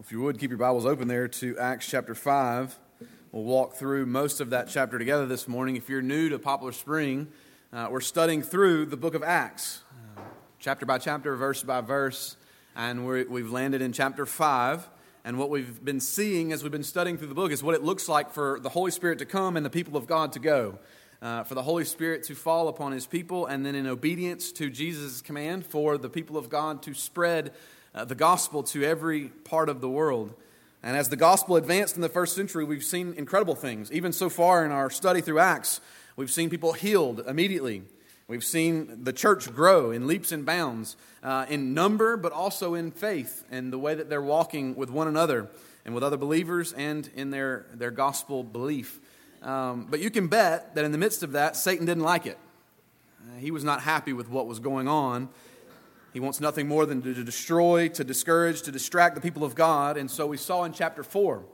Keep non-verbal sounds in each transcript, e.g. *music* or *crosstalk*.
If you would, keep your Bibles open there to Acts chapter 5. We'll walk through most of that chapter together this morning. If you're new to Poplar Spring, uh, we're studying through the book of Acts, uh, chapter by chapter, verse by verse, and we have landed in chapter 5. And what we've been seeing as we've been studying through the book is what it looks like for the Holy Spirit to come and the people of God to go. Uh, for the Holy Spirit to fall upon his people, and then in obedience to Jesus' command, for the people of God to spread uh, the gospel to every part of the world. And as the gospel advanced in the first century, we've seen incredible things. Even so far in our study through Acts, we've seen people healed immediately. We've seen the church grow in leaps and bounds uh, in number, but also in faith and the way that they're walking with one another and with other believers and in their, their gospel belief. Um, but you can bet that in the midst of that, Satan didn't like it. Uh, he was not happy with what was going on. He wants nothing more than to destroy, to discourage, to distract the people of God. And so we saw in chapter 4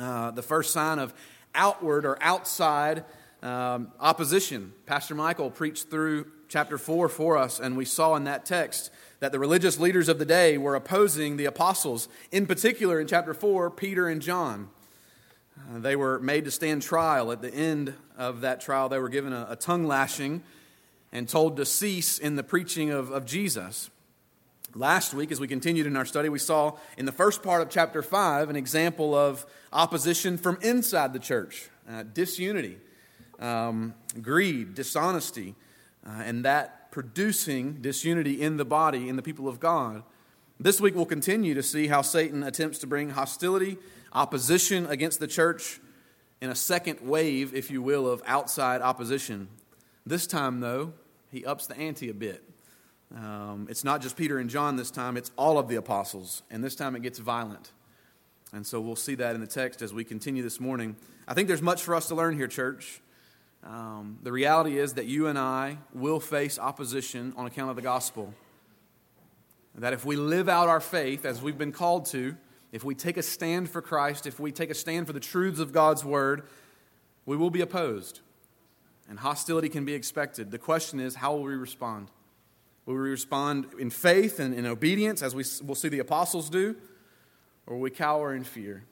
uh, the first sign of outward or outside um, opposition. Pastor Michael preached through chapter 4 for us, and we saw in that text that the religious leaders of the day were opposing the apostles. In particular, in chapter 4, Peter and John. Uh, they were made to stand trial. At the end of that trial, they were given a, a tongue lashing and told to cease in the preaching of, of Jesus. Last week, as we continued in our study, we saw in the first part of chapter 5 an example of opposition from inside the church uh, disunity, um, greed, dishonesty, uh, and that producing disunity in the body, in the people of God. This week, we'll continue to see how Satan attempts to bring hostility, opposition against the church in a second wave, if you will, of outside opposition. This time, though, he ups the ante a bit. Um, it's not just Peter and John this time, it's all of the apostles. And this time it gets violent. And so we'll see that in the text as we continue this morning. I think there's much for us to learn here, church. Um, the reality is that you and I will face opposition on account of the gospel. That if we live out our faith as we've been called to, if we take a stand for Christ, if we take a stand for the truths of God's word, we will be opposed and hostility can be expected. The question is, how will we respond? Will we respond in faith and in obedience, as we will see the apostles do, or will we cower in fear?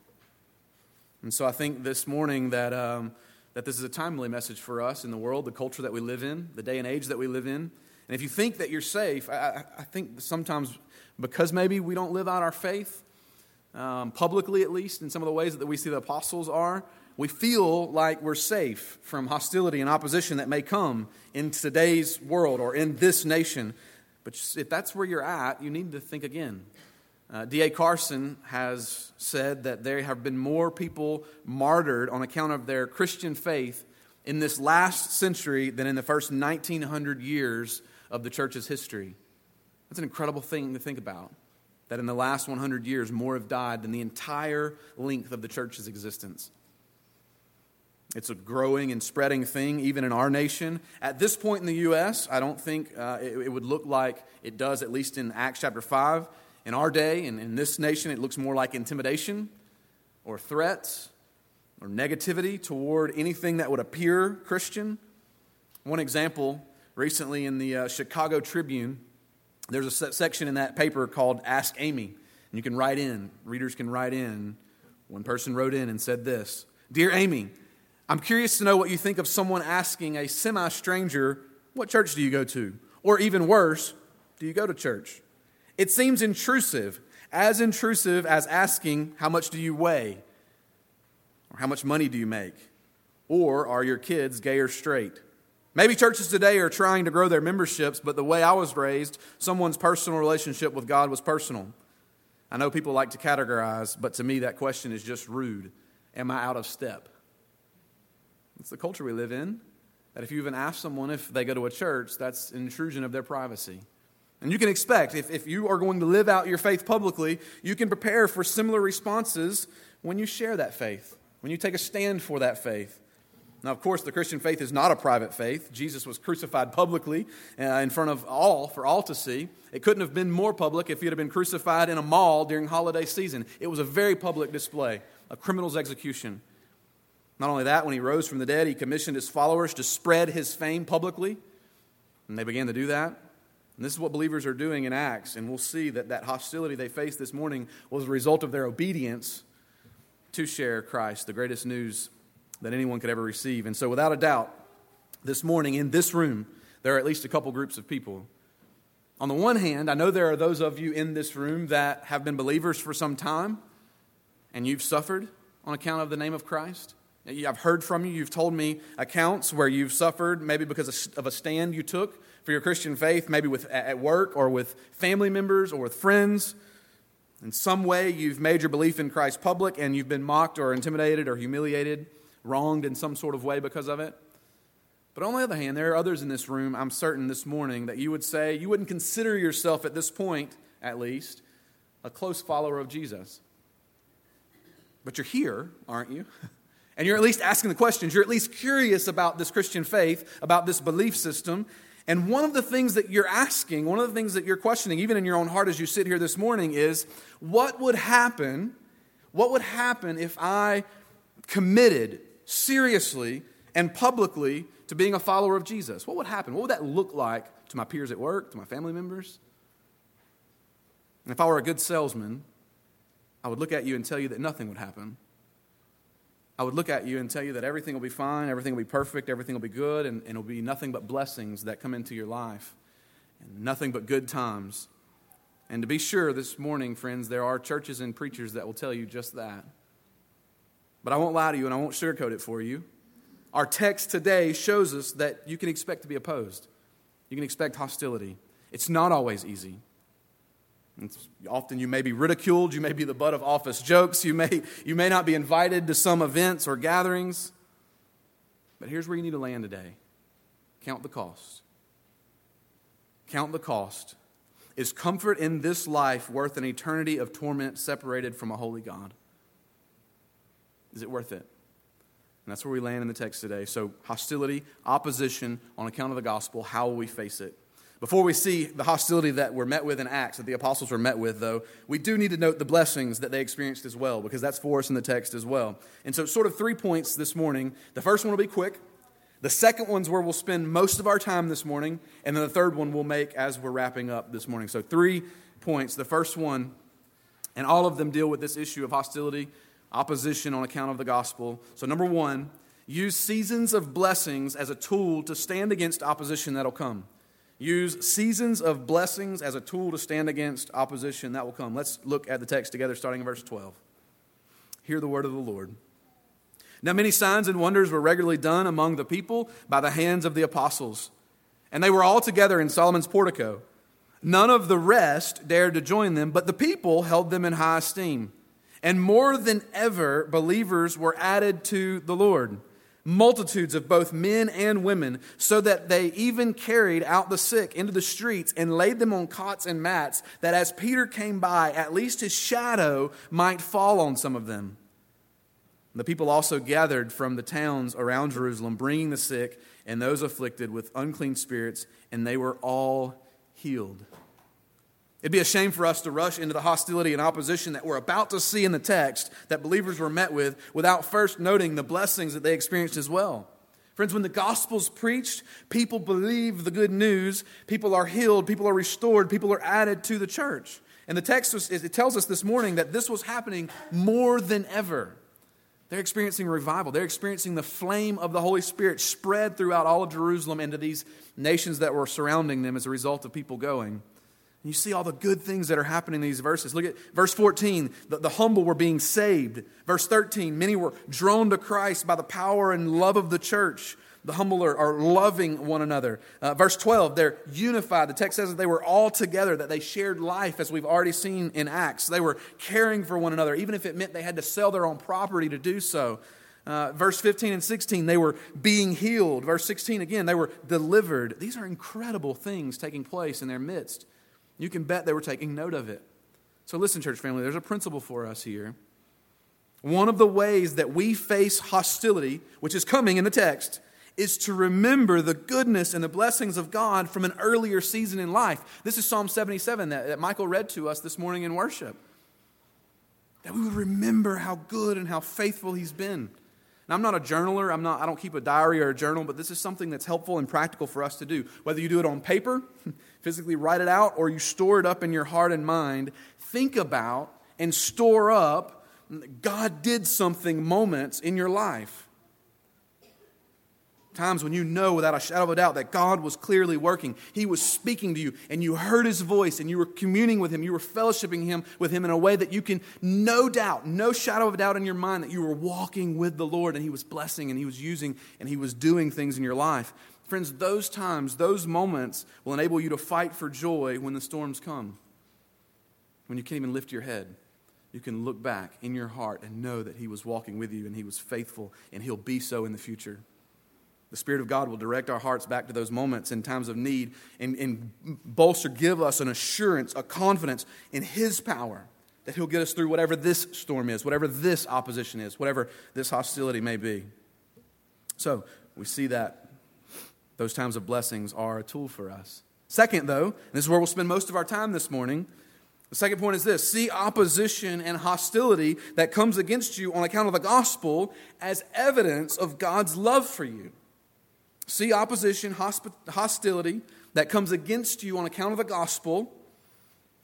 And so I think this morning that, um, that this is a timely message for us in the world, the culture that we live in, the day and age that we live in. And if you think that you're safe, I, I think sometimes because maybe we don't live out our faith, um, publicly at least, in some of the ways that we see the apostles are, we feel like we're safe from hostility and opposition that may come in today's world or in this nation. But if that's where you're at, you need to think again. Uh, D.A. Carson has said that there have been more people martyred on account of their Christian faith in this last century than in the first 1900 years of the church's history. That's an incredible thing to think about. That in the last 100 years, more have died than the entire length of the church's existence. It's a growing and spreading thing, even in our nation. At this point in the U.S., I don't think uh, it, it, would look like it does, at least in Acts chapter 5. In our day, and in this nation, it looks more like intimidation or threats or negativity toward anything that would appear Christian. One example recently in the uh, Chicago Tribune, there's a section in that paper called Ask Amy. And you can write in, readers can write in. One person wrote in and said this Dear Amy, I'm curious to know what you think of someone asking a semi stranger, What church do you go to? Or even worse, do you go to church? It seems intrusive, as intrusive as asking, How much do you weigh? Or how much money do you make? Or are your kids gay or straight? Maybe churches today are trying to grow their memberships, but the way I was raised, someone's personal relationship with God was personal. I know people like to categorize, but to me, that question is just rude. Am I out of step? It's the culture we live in. That if you even ask someone if they go to a church, that's an intrusion of their privacy. And you can expect, if, if you are going to live out your faith publicly, you can prepare for similar responses when you share that faith, when you take a stand for that faith. Now, of course, the Christian faith is not a private faith. Jesus was crucified publicly uh, in front of all, for all to see. It couldn't have been more public if he had been crucified in a mall during holiday season. It was a very public display, a criminal's execution. Not only that, when he rose from the dead, he commissioned his followers to spread his fame publicly, and they began to do that. And this is what believers are doing in Acts, and we'll see that that hostility they faced this morning was a result of their obedience to share Christ, the greatest news that anyone could ever receive. And so, without a doubt, this morning in this room, there are at least a couple groups of people. On the one hand, I know there are those of you in this room that have been believers for some time, and you've suffered on account of the name of Christ. I've heard from you. You've told me accounts where you've suffered, maybe because of a stand you took for your Christian faith, maybe with, at work or with family members or with friends. In some way, you've made your belief in Christ public and you've been mocked or intimidated or humiliated, wronged in some sort of way because of it. But on the other hand, there are others in this room, I'm certain this morning, that you would say you wouldn't consider yourself at this point, at least, a close follower of Jesus. But you're here, aren't you? *laughs* And you're at least asking the questions. You're at least curious about this Christian faith, about this belief system. And one of the things that you're asking, one of the things that you're questioning, even in your own heart as you sit here this morning, is what would happen? What would happen if I committed seriously and publicly to being a follower of Jesus? What would happen? What would that look like to my peers at work, to my family members? And if I were a good salesman, I would look at you and tell you that nothing would happen. I would look at you and tell you that everything will be fine, everything will be perfect, everything will be good, and, and it'll be nothing but blessings that come into your life, and nothing but good times. And to be sure, this morning, friends, there are churches and preachers that will tell you just that. But I won't lie to you and I won't sugarcoat it for you. Our text today shows us that you can expect to be opposed, you can expect hostility. It's not always easy. It's, often you may be ridiculed, you may be the butt of office jokes, you may, you may not be invited to some events or gatherings. But here's where you need to land today count the cost. Count the cost. Is comfort in this life worth an eternity of torment separated from a holy God? Is it worth it? And that's where we land in the text today. So, hostility, opposition on account of the gospel, how will we face it? Before we see the hostility that we're met with in Acts, that the apostles were met with, though, we do need to note the blessings that they experienced as well, because that's for us in the text as well. And so, sort of three points this morning. The first one will be quick. The second one's where we'll spend most of our time this morning. And then the third one we'll make as we're wrapping up this morning. So, three points. The first one, and all of them deal with this issue of hostility, opposition on account of the gospel. So, number one, use seasons of blessings as a tool to stand against opposition that'll come. Use seasons of blessings as a tool to stand against opposition that will come. Let's look at the text together, starting in verse 12. Hear the word of the Lord. Now, many signs and wonders were regularly done among the people by the hands of the apostles, and they were all together in Solomon's portico. None of the rest dared to join them, but the people held them in high esteem. And more than ever, believers were added to the Lord multitudes of both men and women, so that they even carried out the sick into the streets and laid them on cots and mats, that as Peter came by, at least his shadow might fall on some of them. The people also gathered from the towns around Jerusalem, bringing the sick and those afflicted with unclean spirits, and they were all healed. It'd be a shame for us to rush into the hostility and opposition that we're about to see in the text that believers were met with without first noting the blessings that they experienced as well. Friends, when the gospel's preached, people believe the good news, people are healed, people are restored, people are added to the church. And the text was, it tells us this morning that this was happening more than ever. They're experiencing revival. They're experiencing the flame of the Holy Spirit spread throughout all of Jerusalem and to these nations that were surrounding them as a result of people going. You see all the good things that are happening in these verses. Look at verse 14. The, the, humble were being saved. Verse 13. Many were drawn to Christ by the power and love of the church. The humble are, are loving one another. Uh, verse 12. They're unified. The text says that they were all together, that they shared life, as we've already seen in Acts. They were caring for one another, even if it meant they had to sell their own property to do so. Uh, verse 15 and 16, they were being healed. Verse 16, again, they were delivered. These are incredible things taking place in their midst. You can bet they were taking note of it. So, listen, church family, there's a principle for us here. One of the ways that we face hostility, which is coming in the text, is to remember the goodness and the blessings of God from an earlier season in life. This is Psalm 77 that, that Michael read to us this morning in worship. That we would remember how good and how faithful He's been. Now, I'm not a journaler. I'm not, I don't keep a diary or a journal, but this is something that's helpful and practical for us to do. Whether you do it on paper, *laughs* physically write it out, or you store it up in your heart and mind, think about and store up God did something moments in your life. Times when you know without a shadow of a doubt that God was clearly working. He was speaking to you, and you heard His voice, and you were communing with Him. You were fellowshipping him, with Him in a way that you can, no doubt, no shadow of a doubt in your mind, that you were walking with the Lord, and He was blessing, and He was using, and He was doing things in your life. Friends, those times, those moments will enable you to fight for joy when the storms come, when you can't even lift your head you can look back in your heart and know that He was walking with you and He was faithful and He'll be so in the future. The Spirit of God will direct our hearts back to those moments in times of need and, and bolster, give us an assurance, a confidence in His power that He'll get us through whatever this storm is, whatever this opposition is, whatever this hostility may be. So we see that those times of blessings are a tool for us. Second, though, this is where we'll spend most of our time this morning. The second point is this see opposition and hostility that comes against you on account of the gospel as evidence of God's love for you. See opposition, hostility that comes against you on account of the gospel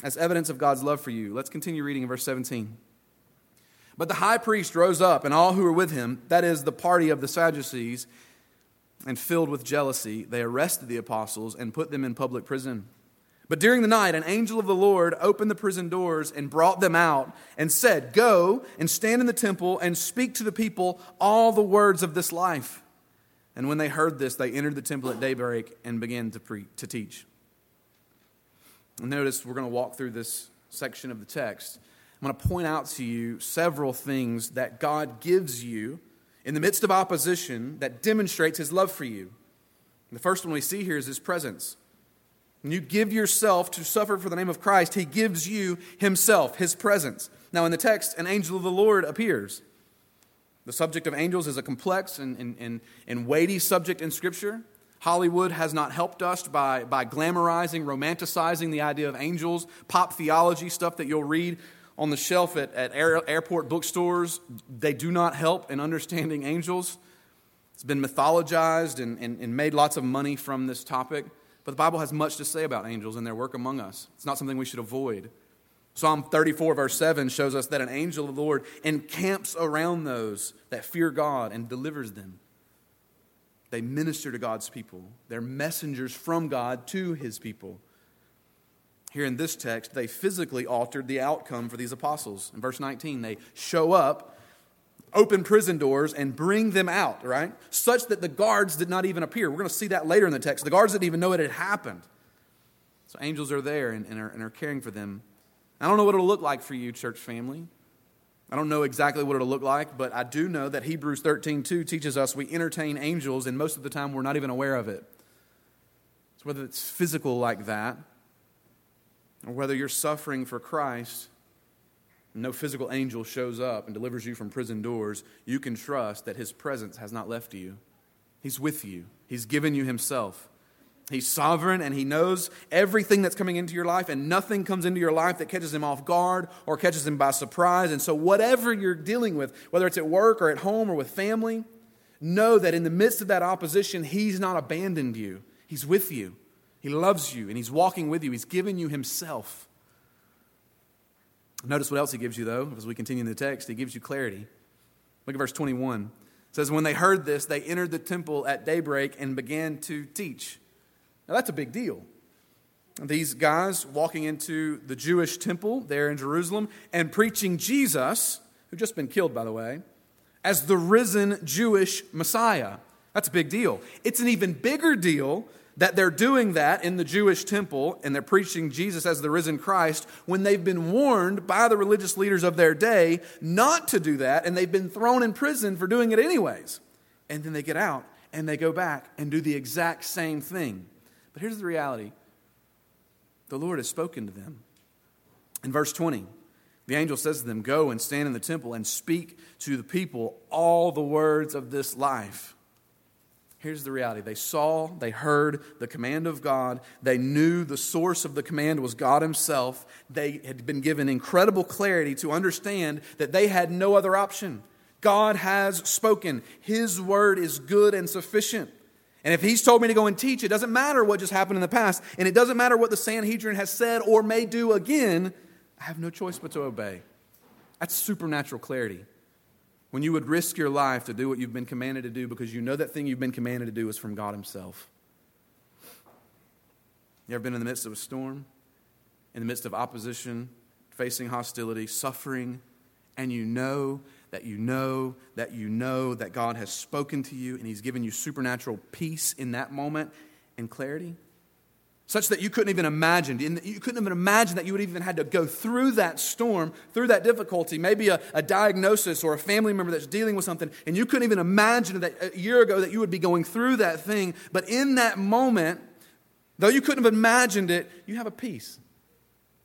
as evidence of God's love for you. Let's continue reading in verse 17. But the high priest rose up, and all who were with him, that is, the party of the Sadducees, and filled with jealousy, they arrested the apostles and put them in public prison. But during the night, an angel of the Lord opened the prison doors and brought them out and said, Go and stand in the temple and speak to the people all the words of this life. And when they heard this, they entered the temple at daybreak and began to, pre- to teach. Notice we're going to walk through this section of the text. I'm going to point out to you several things that God gives you in the midst of opposition that demonstrates his love for you. And the first one we see here is his presence. When you give yourself to suffer for the name of Christ, he gives you himself, his presence. Now, in the text, an angel of the Lord appears. The subject of angels is a complex and, and, and, and weighty subject in Scripture. Hollywood has not helped us by, by glamorizing, romanticizing the idea of angels. Pop theology stuff that you'll read on the shelf at, at air, airport bookstores, they do not help in understanding angels. It's been mythologized and, and, and made lots of money from this topic. But the Bible has much to say about angels and their work among us. It's not something we should avoid. Psalm 34, verse 7 shows us that an angel of the Lord encamps around those that fear God and delivers them. They minister to God's people, they're messengers from God to his people. Here in this text, they physically altered the outcome for these apostles. In verse 19, they show up, open prison doors, and bring them out, right? Such that the guards did not even appear. We're going to see that later in the text. The guards didn't even know it had happened. So angels are there and, and, are, and are caring for them I don't know what it'll look like for you, church family. I don't know exactly what it'll look like, but I do know that Hebrews 13 2 teaches us we entertain angels, and most of the time we're not even aware of it. So whether it's physical like that, or whether you're suffering for Christ, no physical angel shows up and delivers you from prison doors, you can trust that his presence has not left you. He's with you, he's given you himself. He's sovereign and he knows everything that's coming into your life, and nothing comes into your life that catches him off guard or catches him by surprise. And so, whatever you're dealing with, whether it's at work or at home or with family, know that in the midst of that opposition, he's not abandoned you. He's with you, he loves you, and he's walking with you. He's given you himself. Notice what else he gives you, though, as we continue in the text. He gives you clarity. Look at verse 21. It says, When they heard this, they entered the temple at daybreak and began to teach. Now, that's a big deal. These guys walking into the Jewish temple there in Jerusalem and preaching Jesus, who'd just been killed, by the way, as the risen Jewish Messiah. That's a big deal. It's an even bigger deal that they're doing that in the Jewish temple and they're preaching Jesus as the risen Christ when they've been warned by the religious leaders of their day not to do that and they've been thrown in prison for doing it anyways. And then they get out and they go back and do the exact same thing. But here's the reality the Lord has spoken to them. In verse 20, the angel says to them, Go and stand in the temple and speak to the people all the words of this life. Here's the reality they saw, they heard the command of God, they knew the source of the command was God Himself. They had been given incredible clarity to understand that they had no other option. God has spoken. His word is good and sufficient. And if he's told me to go and teach, it doesn't matter what just happened in the past, and it doesn't matter what the Sanhedrin has said or may do again, I have no choice but to obey. That's supernatural clarity. When you would risk your life to do what you've been commanded to do because you know that thing you've been commanded to do is from God Himself. You ever been in the midst of a storm? In the midst of opposition, facing hostility, suffering, and you know that you know that you know that God has spoken to you and He's given you supernatural peace in that moment and clarity? Such that you couldn't even imagine, you couldn't even imagine that you would even had to go through that storm, through that difficulty, maybe a, a diagnosis or a family member that's dealing with something, and you couldn't even imagine that a year ago that you would be going through that thing. But in that moment, though you couldn't have imagined it, you have a peace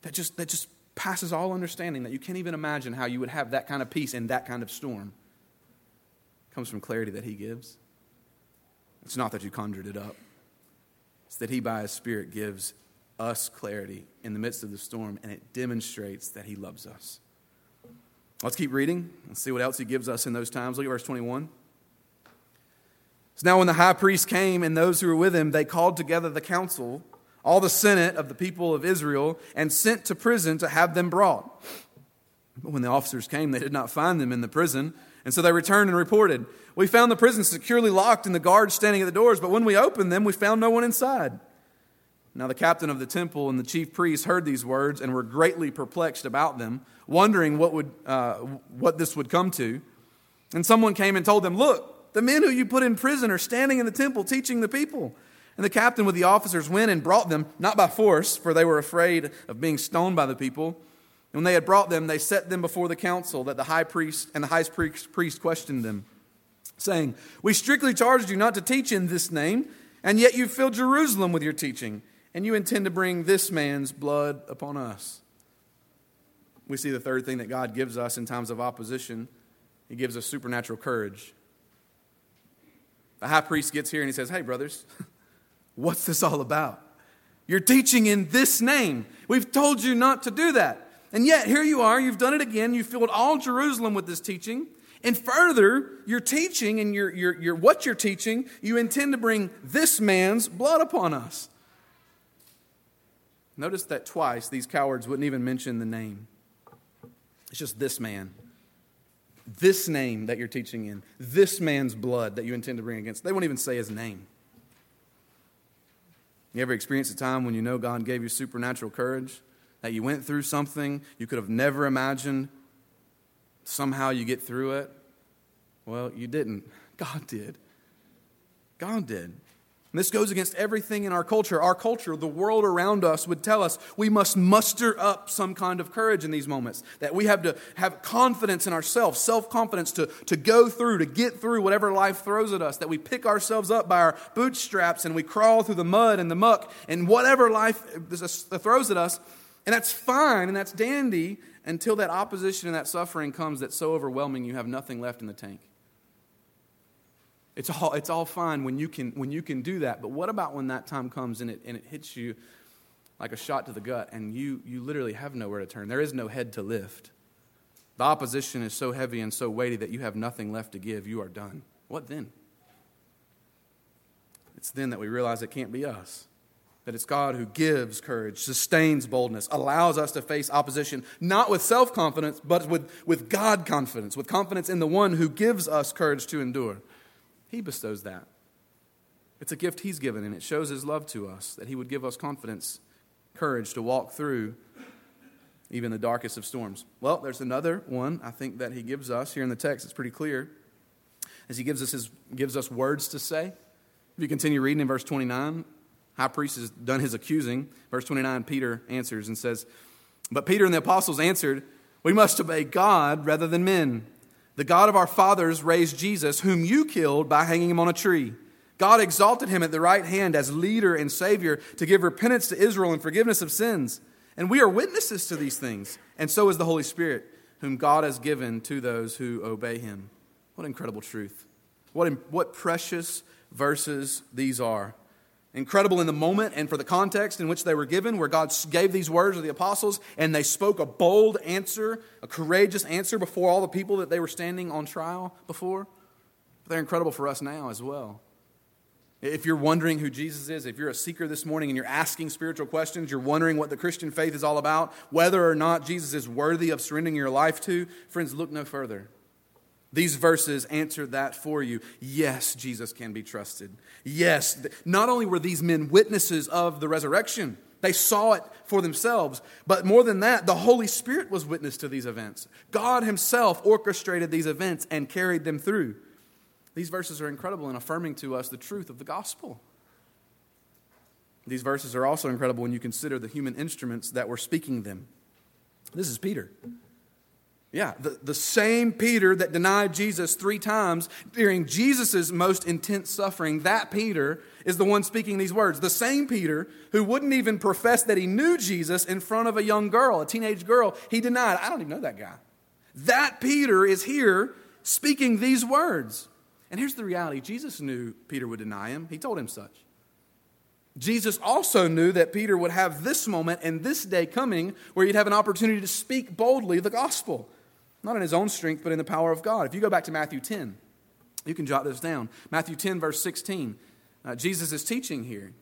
that just, that just passes all understanding, that you can't even imagine how you would have that kind of peace in that kind of storm. It comes from clarity that He gives. It's not that you conjured it up, that He, by His Spirit, gives us clarity in the midst of the storm, and it demonstrates that He loves us. Let's keep reading and see what else He gives us in those times. Look at verse 21. So now, when the high priest came and those who were with him, they called together the council all the senate of the people of Israel, and sent to prison to have them brought. But when the officers came, they did not find them in the prison. And so they returned and reported, We found the prison securely locked and the guards standing at the doors, but when we opened them, we found no one inside. Now the captain of the temple and the chief priests heard these words and were greatly perplexed about them, wondering what, would, uh, what this would come to. And someone came and told them, Look, the men who you put in prison are standing in the temple teaching the people. And the captain with the officers went and brought them, not by force, for they were afraid of being stoned by the people. And when they had brought them, they set them before the council, that the high priest and the high priest questioned them, saying, We strictly charged you not to teach in this name, and yet you filled Jerusalem with your teaching, and you intend to bring this man's blood upon us. We see the third thing that God gives us in times of opposition He gives us supernatural courage. The high priest gets here and he says, Hey, brothers, *laughs* What's this all about? You're teaching in this name. We've told you not to do that. And yet, here you are, you've done it again. You filled all Jerusalem with this teaching. And further, you're teaching and you're, you're, you're, what you're teaching, you intend to bring this man's blood upon us. Notice that twice these cowards wouldn't even mention the name. It's just this man. This name that you're teaching in. This man's blood that you intend to bring against. They won't even say his name. You ever experienced a time when you know God gave you supernatural courage? That you went through something you could have never imagined? Somehow you get through it? Well, you didn't. *laughs* God did. God did. And this goes against everything in our culture. Our culture, the world around us, would tell us we must muster up some kind of courage in these moments. That we have to have confidence in ourselves, self confidence to, to go through, to get through whatever life throws at us. That we pick ourselves up by our bootstraps and we crawl through the mud and the muck and whatever life throws at us. And that's fine and that's dandy until that opposition and that suffering comes that's so overwhelming you have nothing left in the tank. It's all, it's all fine when you, can, when you can do that. But what about when that time comes and it, and it hits you like a shot to the gut and you, you literally have nowhere to turn? There is no head to lift. The opposition is so heavy and so weighty that you have nothing left to give. You are done. What then? It's then that we realize it can't be us. That it's God who gives courage, sustains boldness, allows us to face opposition, not with self confidence, but with, with God confidence, with confidence in the one who gives us courage to endure. He bestows that. It's a gift He's given, and it shows His love to us that He would give us confidence, courage to walk through even the darkest of storms. Well, there's another one I think that He gives us here in the text. It's pretty clear. As He gives us, his, gives us words to say. If you continue reading in verse 29, high priest has done his accusing. Verse 29, Peter answers and says, But Peter and the apostles answered, We must obey God rather than men. The God of our fathers raised Jesus, whom you killed by hanging him on a tree. God exalted him at the right hand as leader and Savior to give repentance to Israel and forgiveness of sins. And we are witnesses to these things, and so is the Holy Spirit, whom God has given to those who obey him. What incredible truth. What, what precious verses these are. Incredible in the moment and for the context in which they were given, where God gave these words to the apostles and they spoke a bold answer, a courageous answer before all the people that they were standing on trial before. But they're incredible for us now as well. If you're wondering who Jesus is, if you're a seeker this morning and you're asking spiritual questions, you're wondering what the Christian faith is all about, whether or not Jesus is worthy of surrendering your life to, friends, look no further. These verses answer that for you. Yes, Jesus can be trusted. Yes, not only were these men witnesses of the resurrection, they saw it for themselves, but more than that, the Holy Spirit was witness to these events. God Himself orchestrated these events and carried them through. These verses are incredible in affirming to us the truth of the gospel. These verses are also incredible when you consider the human instruments that were speaking them. This is Peter. Yeah, the, the same Peter that denied Jesus three times during Jesus' most intense suffering, that Peter is the one speaking these words. The same Peter who wouldn't even profess that he knew Jesus in front of a young girl, a teenage girl, he denied, I don't even know that guy. That Peter is here speaking these words. And here's the reality Jesus knew Peter would deny him, he told him such. Jesus also knew that Peter would have this moment and this day coming where he'd have an opportunity to speak boldly the gospel. Not in his own strength, but in the power of God. If you go back to Matthew 10, you can jot this down. Matthew 10, verse 16. Uh, Jesus is teaching here.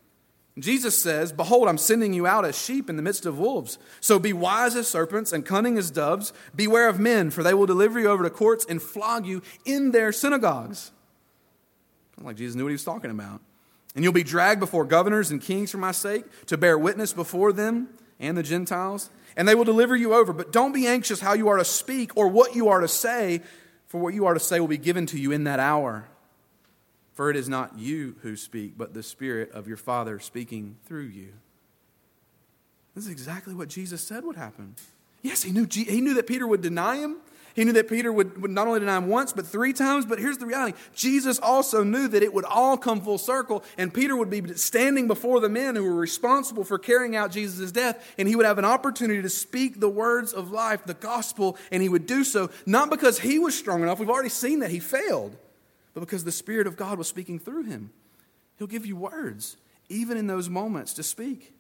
Jesus says, Behold, I'm sending you out as sheep in the midst of wolves. So be wise as serpents and cunning as doves. Beware of men, for they will deliver you over to courts and flog you in their synagogues. Like Jesus knew what he was talking about. And you'll be dragged before governors and kings for my sake to bear witness before them and the Gentiles and they will deliver you over. But don't be anxious how you are to speak or what you are to say, for what you are to say will be given to you in that hour. For it is not you who speak, but the Spirit of your Father speaking through you. This is exactly what Jesus said would happen. Yes, he knew, he knew that Peter would deny him. He knew that Peter would, would not only deny him once, but three times. But here's the reality Jesus also knew that it would all come full circle, and Peter would be standing before the men who were responsible for carrying out Jesus' death, and he would have an opportunity to speak the words of life, the gospel, and he would do so not because he was strong enough. We've already seen that he failed, but because the Spirit of God was speaking through him. He'll give you words, even in those moments, to speak.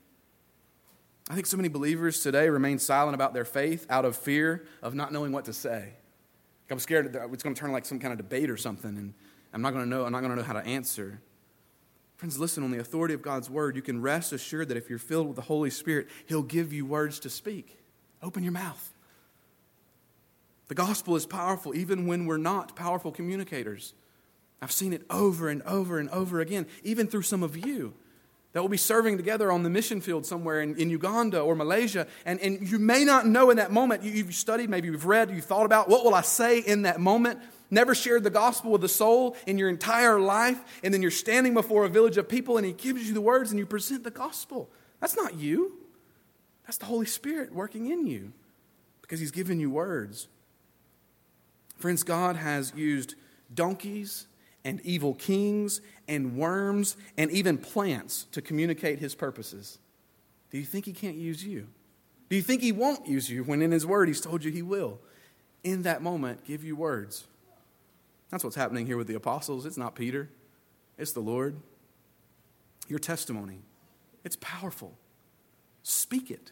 I think so many believers today remain silent about their faith out of fear of not knowing what to say. I'm scared that it's going to turn like some kind of debate or something, and I'm not going to know. I'm not going to know how to answer. Friends, listen. On the authority of God's word, you can rest assured that if you're filled with the Holy Spirit, He'll give you words to speak. Open your mouth. The gospel is powerful, even when we're not powerful communicators. I've seen it over and over and over again, even through some of you that will be serving together on the mission field somewhere in, in Uganda or Malaysia. And, and you may not know in that moment, you, you've studied, maybe you've read, you've thought about, what will I say in that moment? Never shared the gospel with a soul in your entire life, and then you're standing before a village of people and he gives you the words and you present the gospel. That's not you. That's the Holy Spirit working in you because he's given you words. Friends, God has used donkeys and evil kings and worms and even plants to communicate his purposes. Do you think he can't use you? Do you think he won't use you when in his word he's told you he will? In that moment, give you words. That's what's happening here with the apostles. It's not Peter, it's the Lord. Your testimony, it's powerful. Speak it.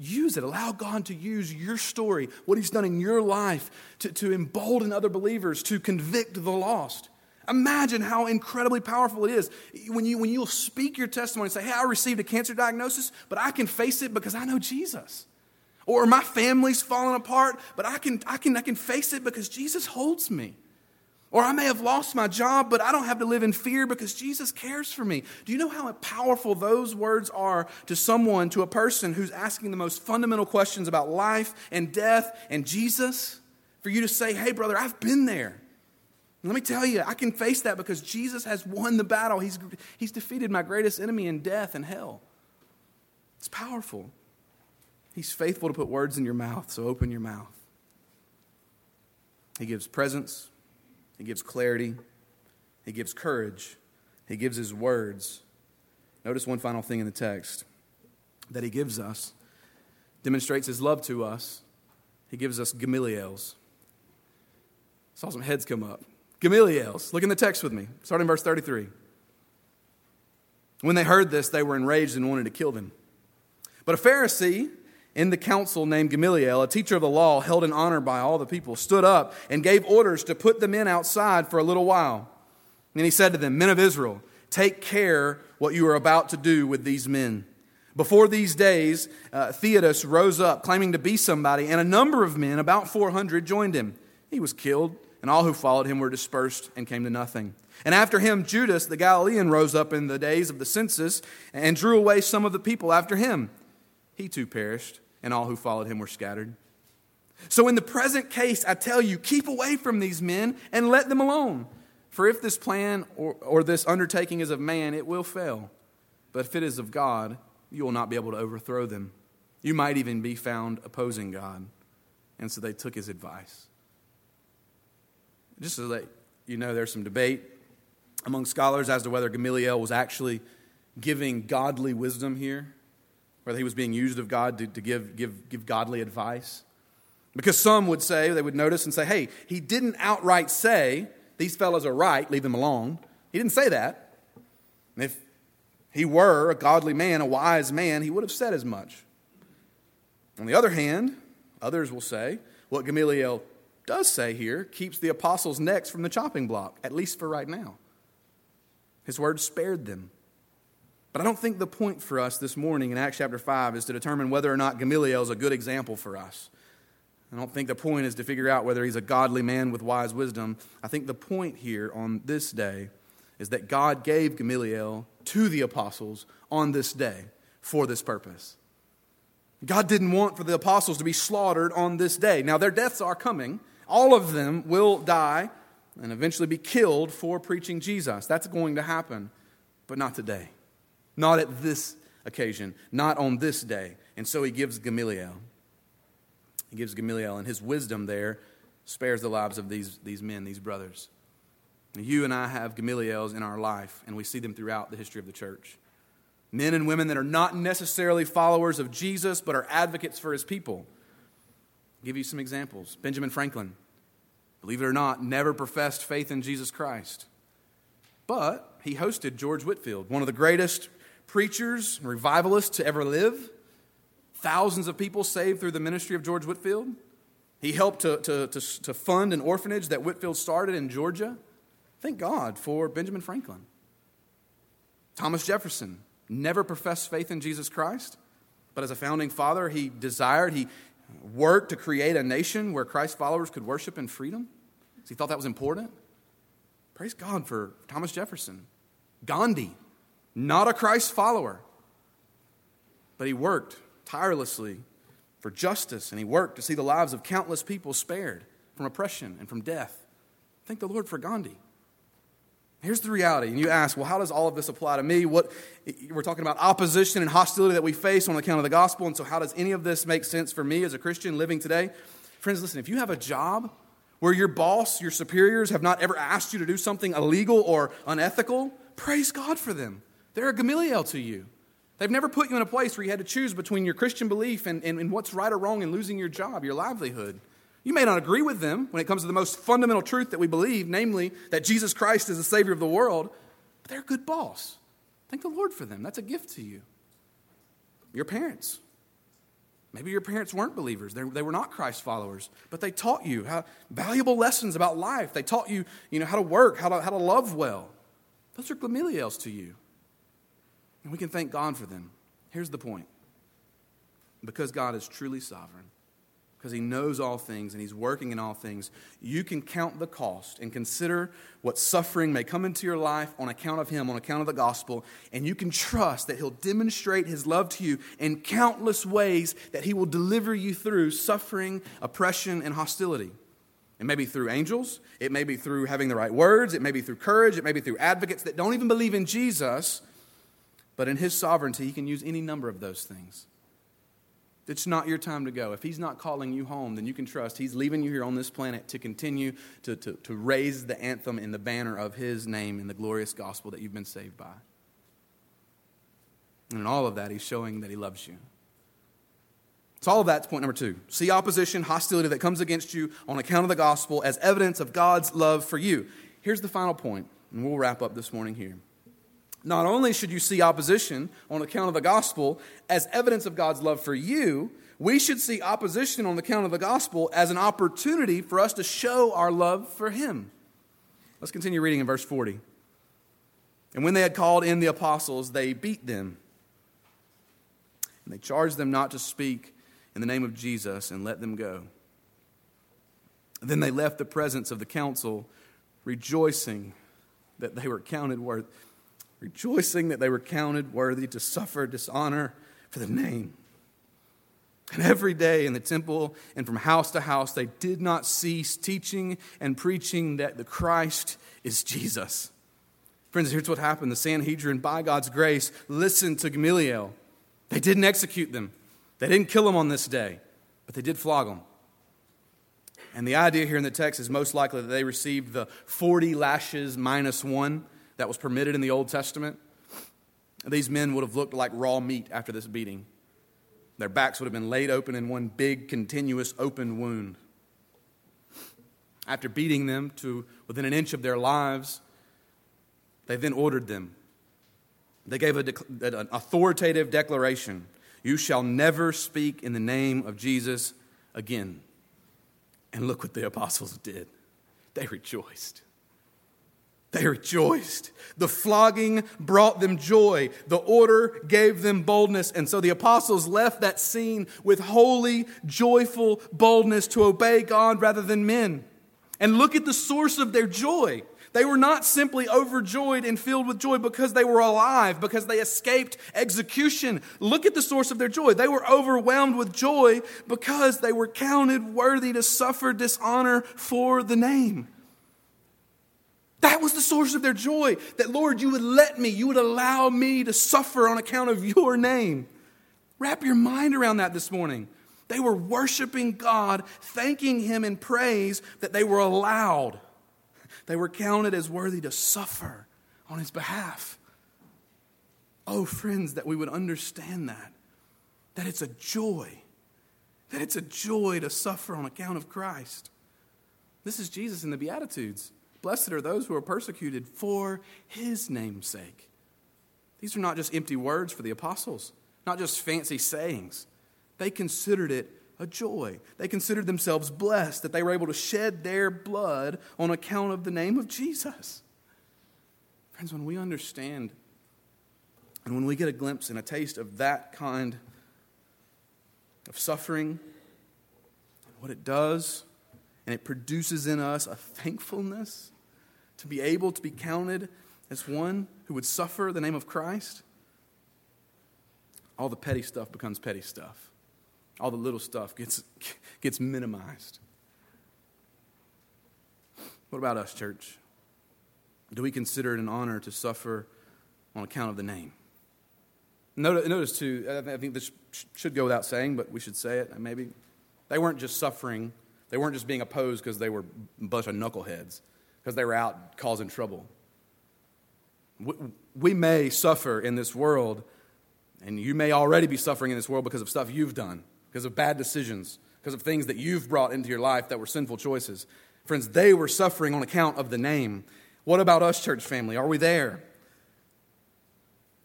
Use it. Allow God to use your story, what He's done in your life, to, to embolden other believers, to convict the lost. Imagine how incredibly powerful it is when, you, when you'll speak your testimony and say, Hey, I received a cancer diagnosis, but I can face it because I know Jesus. Or my family's falling apart, but I can, I can, I can face it because Jesus holds me. Or I may have lost my job, but I don't have to live in fear because Jesus cares for me. Do you know how powerful those words are to someone, to a person who's asking the most fundamental questions about life and death and Jesus? For you to say, hey, brother, I've been there. Let me tell you, I can face that because Jesus has won the battle. He's, he's defeated my greatest enemy in death and hell. It's powerful. He's faithful to put words in your mouth, so open your mouth. He gives presence. He gives clarity, He gives courage, He gives His words. Notice one final thing in the text that He gives us demonstrates His love to us. He gives us Gamaliels. Saw some heads come up. Gamaliels. Look in the text with me, starting verse 33. When they heard this, they were enraged and wanted to kill them. But a Pharisee in the council named Gamaliel, a teacher of the law held in honor by all the people, stood up and gave orders to put the men outside for a little while. And he said to them, Men of Israel, take care what you are about to do with these men. Before these days, uh, Theudas rose up, claiming to be somebody, and a number of men, about 400, joined him. He was killed, and all who followed him were dispersed and came to nothing. And after him, Judas the Galilean rose up in the days of the census and drew away some of the people after him. He too perished, and all who followed him were scattered. So, in the present case, I tell you, keep away from these men and let them alone. For if this plan or, or this undertaking is of man, it will fail. But if it is of God, you will not be able to overthrow them. You might even be found opposing God. And so they took his advice. Just to let you know, there's some debate among scholars as to whether Gamaliel was actually giving godly wisdom here, whether he was being used of God to, to give, give, give godly advice. Because some would say, they would notice and say, hey, he didn't outright say, these fellows are right, leave them alone. He didn't say that. And if he were a godly man, a wise man, he would have said as much. On the other hand, others will say, what Gamaliel does say here keeps the apostles' necks from the chopping block, at least for right now. His word spared them. But I don't think the point for us this morning in Acts chapter 5 is to determine whether or not Gamaliel is a good example for us. I don't think the point is to figure out whether he's a godly man with wise wisdom. I think the point here on this day is that God gave Gamaliel to the apostles on this day for this purpose. God didn't want for the apostles to be slaughtered on this day. Now, their deaths are coming. All of them will die and eventually be killed for preaching Jesus. That's going to happen, but not today. Not at this occasion, not on this day. And so he gives Gamaliel. He gives Gamaliel, and his wisdom there spares the lives of these, these men, these brothers. You and I have Gamaliels in our life, and we see them throughout the history of the church. Men and women that are not necessarily followers of Jesus, but are advocates for his people. I'll give you some examples. Benjamin Franklin, believe it or not, never professed faith in Jesus Christ. But he hosted George Whitefield, one of the greatest preachers and revivalists to ever live. Thousands of people saved through the ministry of George Whitefield. He helped to, to, to, to, fund an orphanage that Whitefield started in Georgia. Thank God for Benjamin Franklin. Thomas Jefferson never professed faith in Jesus Christ, but as a founding father, he desired, he, worked to create a nation where Christ's followers could worship in freedom. So he thought that was important. Praise God for Thomas Jefferson. Gandhi, not a Christ follower, but he worked tirelessly for justice and he worked to see the lives of countless people spared from oppression and from death. Thank the Lord for Gandhi. Here's the reality. And you ask, well, how does all of this apply to me? What we're talking about opposition and hostility that we face on account of the gospel. And so how does any of this make sense for me as a Christian living today? Friends, listen, if you have a job where your boss, your superiors have not ever asked you to do something illegal or unethical, praise God for them. They're a Gamaliel to you. They've never put you in a place where you had to choose between your Christian belief and, and, and what's right or wrong in losing your job, your livelihood. You may not agree with them when it comes to the most fundamental truth that we believe, namely that Jesus Christ is the Savior of the world, but they're a good boss. Thank the Lord for them. That's a gift to you. Your parents. Maybe your parents weren't believers. They, they were not Christ followers, but they taught you how, valuable lessons about life. They taught you, you know, how to work, how to, how to love well. Those are Gamaliels to you. And we can thank God for them. Here's the point because God is truly sovereign, because he knows all things and he's working in all things, you can count the cost and consider what suffering may come into your life on account of him, on account of the gospel, and you can trust that he'll demonstrate his love to you in countless ways that he will deliver you through suffering, oppression, and hostility. It may be through angels, it may be through having the right words, it may be through courage, it may be through advocates that don't even believe in Jesus, but in his sovereignty, he can use any number of those things. It's not your time to go. If He's not calling you home, then you can trust He's leaving you here on this planet to continue to, to, to raise the anthem in the banner of His name in the glorious gospel that you've been saved by. And in all of that, He's showing that He loves you. So, all of that's point number two. See opposition, hostility that comes against you on account of the gospel as evidence of God's love for you. Here's the final point, and we'll wrap up this morning here. Not only should you see opposition on account of the gospel as evidence of God's love for you, we should see opposition on account of the gospel as an opportunity for us to show our love for Him. Let's continue reading in verse 40. And when they had called in the apostles, they beat them. And they charged them not to speak in the name of Jesus and let them go. Then they left the presence of the council, rejoicing that they were counted worthy, rejoicing that they were counted worthy to suffer dishonor for the name. And every day in the temple and from house to house, they did not cease teaching and preaching that the Christ is Jesus. Friends, here's what happened. The Sanhedrin, by God's grace, listened to Gamaliel. They didn't execute them, they didn't kill them on this day, but they did flog them. And the idea here in the text is most likely that they received the 40 lashes minus one that was permitted in the Old Testament. These men would have looked like raw meat after this beating. Their backs would have been laid open in one big, continuous, open wound. After beating them to within an inch of their lives, they then ordered them. They gave a, an authoritative declaration You shall never speak in the name of Jesus again. And look what the apostles did. They rejoiced. They rejoiced. The flogging brought them joy. The order gave them boldness. And so the apostles left that scene with holy, joyful boldness to obey God rather than men. And look at the source of their joy. They were not simply overjoyed and filled with joy because they were alive, because they escaped execution. Look at the source of their joy. They were overwhelmed with joy because they were counted worthy to suffer dishonor for the name. That was the source of their joy. That, Lord, you would let me, you would allow me to suffer on account of your name. Wrap your mind around that this morning. They were worshiping God, thanking Him in praise that they were allowed they were counted as worthy to suffer on his behalf. Oh, friends, that we would understand that. That it's a joy. That it's a joy to suffer on account of Christ. This is Jesus in the Beatitudes. Blessed are those who are persecuted for his name's sake. These are not just empty words for the apostles, not just fancy sayings. They considered it a joy. They considered themselves blessed that they were able to shed their blood on account of the name of Jesus. Friends, when we understand and when we get a glimpse and a taste of that kind of suffering, what it does, and it produces in us a thankfulness to be able to be counted as one who would suffer the name of Christ, all the petty stuff becomes petty stuff all the little stuff gets, *laughs* gets minimized. What about us, church? Do we consider it an honor to suffer on account of the name? Notice, too, I think this should go without saying, but we should say it maybe. They weren't just suffering, they weren't just being opposed because they were a bunch of knuckleheads, because they were out causing trouble. We may suffer in this world, and you may already be suffering in this world because of stuff you've done because of bad decisions, because of things that you've brought into your life that were sinful choices. Friends, they were suffering on account of the name. What about us, church family? Are we there?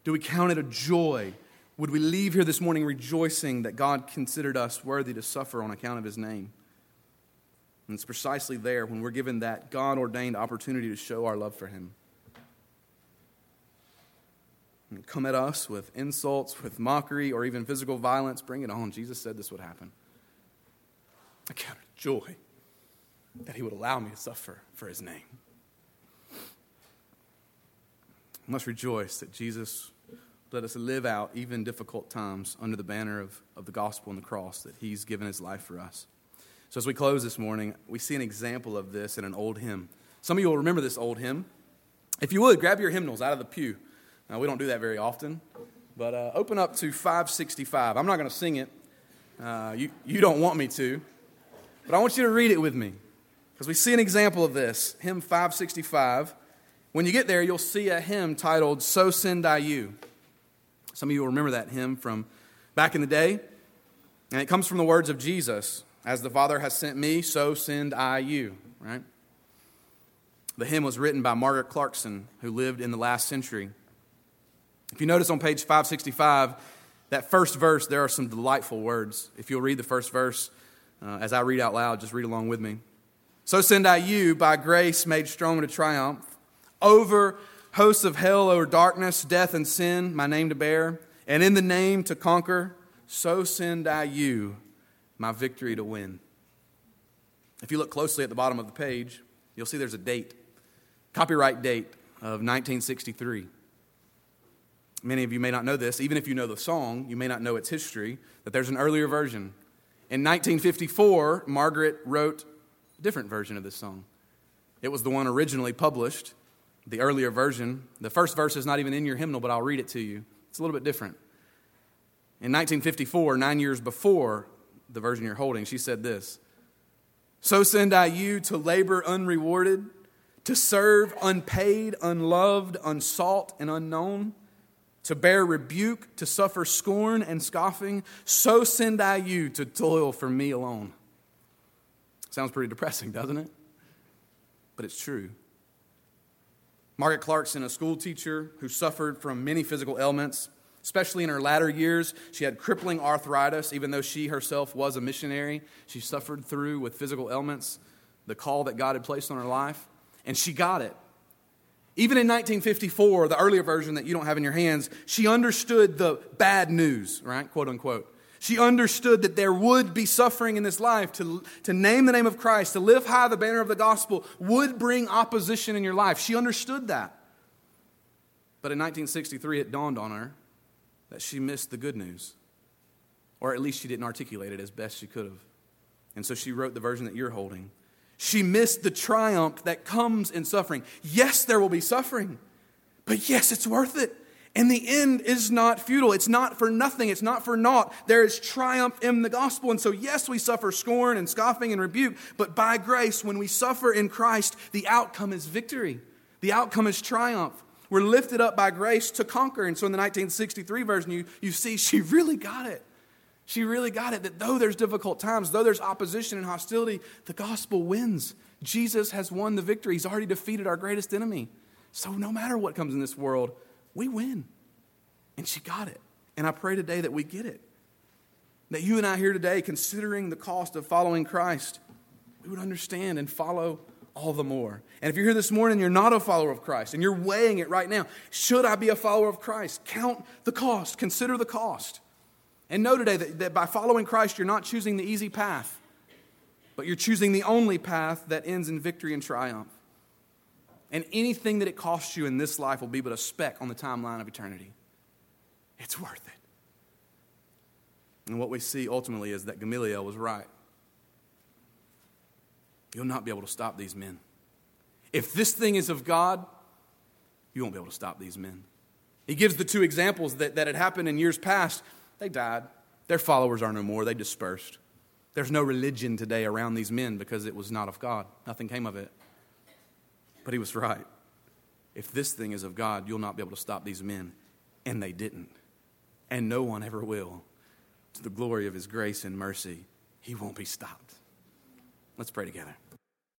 Do we count it a joy? Would we leave here this morning rejoicing that God considered us worthy to suffer on account of his name? And it's precisely there when we're given that God ordained opportunity to show our love for him and come at us with insults, with mockery, or even physical violence, bring it on. Jesus said this would happen. I count it joy that he would allow me to suffer for his name. I must rejoice that Jesus let us live out even difficult times under the banner of, of the gospel and the cross, that he's given his life for us. So, as we close this morning, we see an example of this in an old hymn. Some of you will remember this old hymn. If you would, grab your hymnals out of the pew. Now, we don't do that very often, but uh, open up to 565. I'm not going to sing it. Uh, you, you don't want me to, but I want you to read it with me because we see an example of this. Hymn 565. When you get there, you'll see a hymn titled, So Send I You. Some of you will remember that hymn from back in the day, and it comes from the words of Jesus As the Father has sent me, so send I you, right? The hymn was written by Margaret Clarkson, who lived in the last century. If you notice on page 565, that first verse, there are some delightful words. If you'll read the first verse uh, as I read out loud, just read along with me. So send I you, by grace made strong to triumph, over hosts of hell, over darkness, death, and sin, my name to bear, and in the name to conquer. So send I you, my victory to win. If you look closely at the bottom of the page, you'll see there's a date, copyright date of 1963. Many of you may not know this. Even if you know the song, you may not know its history, that there's an earlier version. In 1954, Margaret wrote a different version of this song. It was the one originally published, the earlier version. The first verse is not even in your hymnal, but I'll read it to you. It's a little bit different. In 1954, nine years before the version you're holding, she said this So send I you to labor unrewarded, to serve unpaid, unloved, unsought, and unknown to bear rebuke, to suffer scorn and scoffing, so send I you to toil for me alone. Sounds pretty depressing, doesn't it? But it's true. Margaret Clarkson, a school teacher who suffered from many physical ailments, especially in her latter years, she had crippling arthritis, even though she herself was a missionary. She suffered through with physical ailments the call that God had placed on her life, and she got it. Even in 1954, the earlier version that you don't have in your hands, she understood the bad news, right? Quote unquote. She understood that there would be suffering in this life. To, to name the name of Christ, to live high the banner of the gospel, would bring opposition in your life. She understood that. But in 1963, it dawned on her that she missed the good news. Or at least she didn't articulate it as best she could have. And so she wrote the version that you're holding. She missed the triumph that comes in suffering. Yes, there will be suffering, but yes, it's worth it. And the end is not futile. It's not for nothing. It's not for naught. There is triumph in the gospel. And so, yes, we suffer scorn and scoffing and rebuke, but by grace, when we suffer in Christ, the outcome is victory. The outcome is triumph. We're lifted up by grace to conquer. And so, in the 1963 version, you, you see she really got it. She really got it that though there's difficult times, though there's opposition and hostility, the gospel wins. Jesus has won the victory. He's already defeated our greatest enemy. So no matter what comes in this world, we win. And she got it. And I pray today that we get it. That you and I here today, considering the cost of following Christ, we would understand and follow all the more. And if you're here this morning, you're not a follower of Christ, and you're weighing it right now, should I be a follower of Christ? Count the cost, consider the cost. And know today that, that by following Christ, you're not choosing the easy path, but you're choosing the only path that ends in victory and triumph. And anything that it costs you in this life will be but a speck on the timeline of eternity. It's worth it. And what we see ultimately is that Gamaliel was right. You'll not be able to stop these men. If this thing is of God, you won't be able to stop these men. He gives the two examples that, that had happened in years past. They died. Their followers are no more. They dispersed. There's no religion today around these men because it was not of God. Nothing came of it. But he was right. If this thing is of God, you'll not be able to stop these men. And they didn't. And no one ever will. To the glory of his grace and mercy, he won't be stopped. Let's pray together.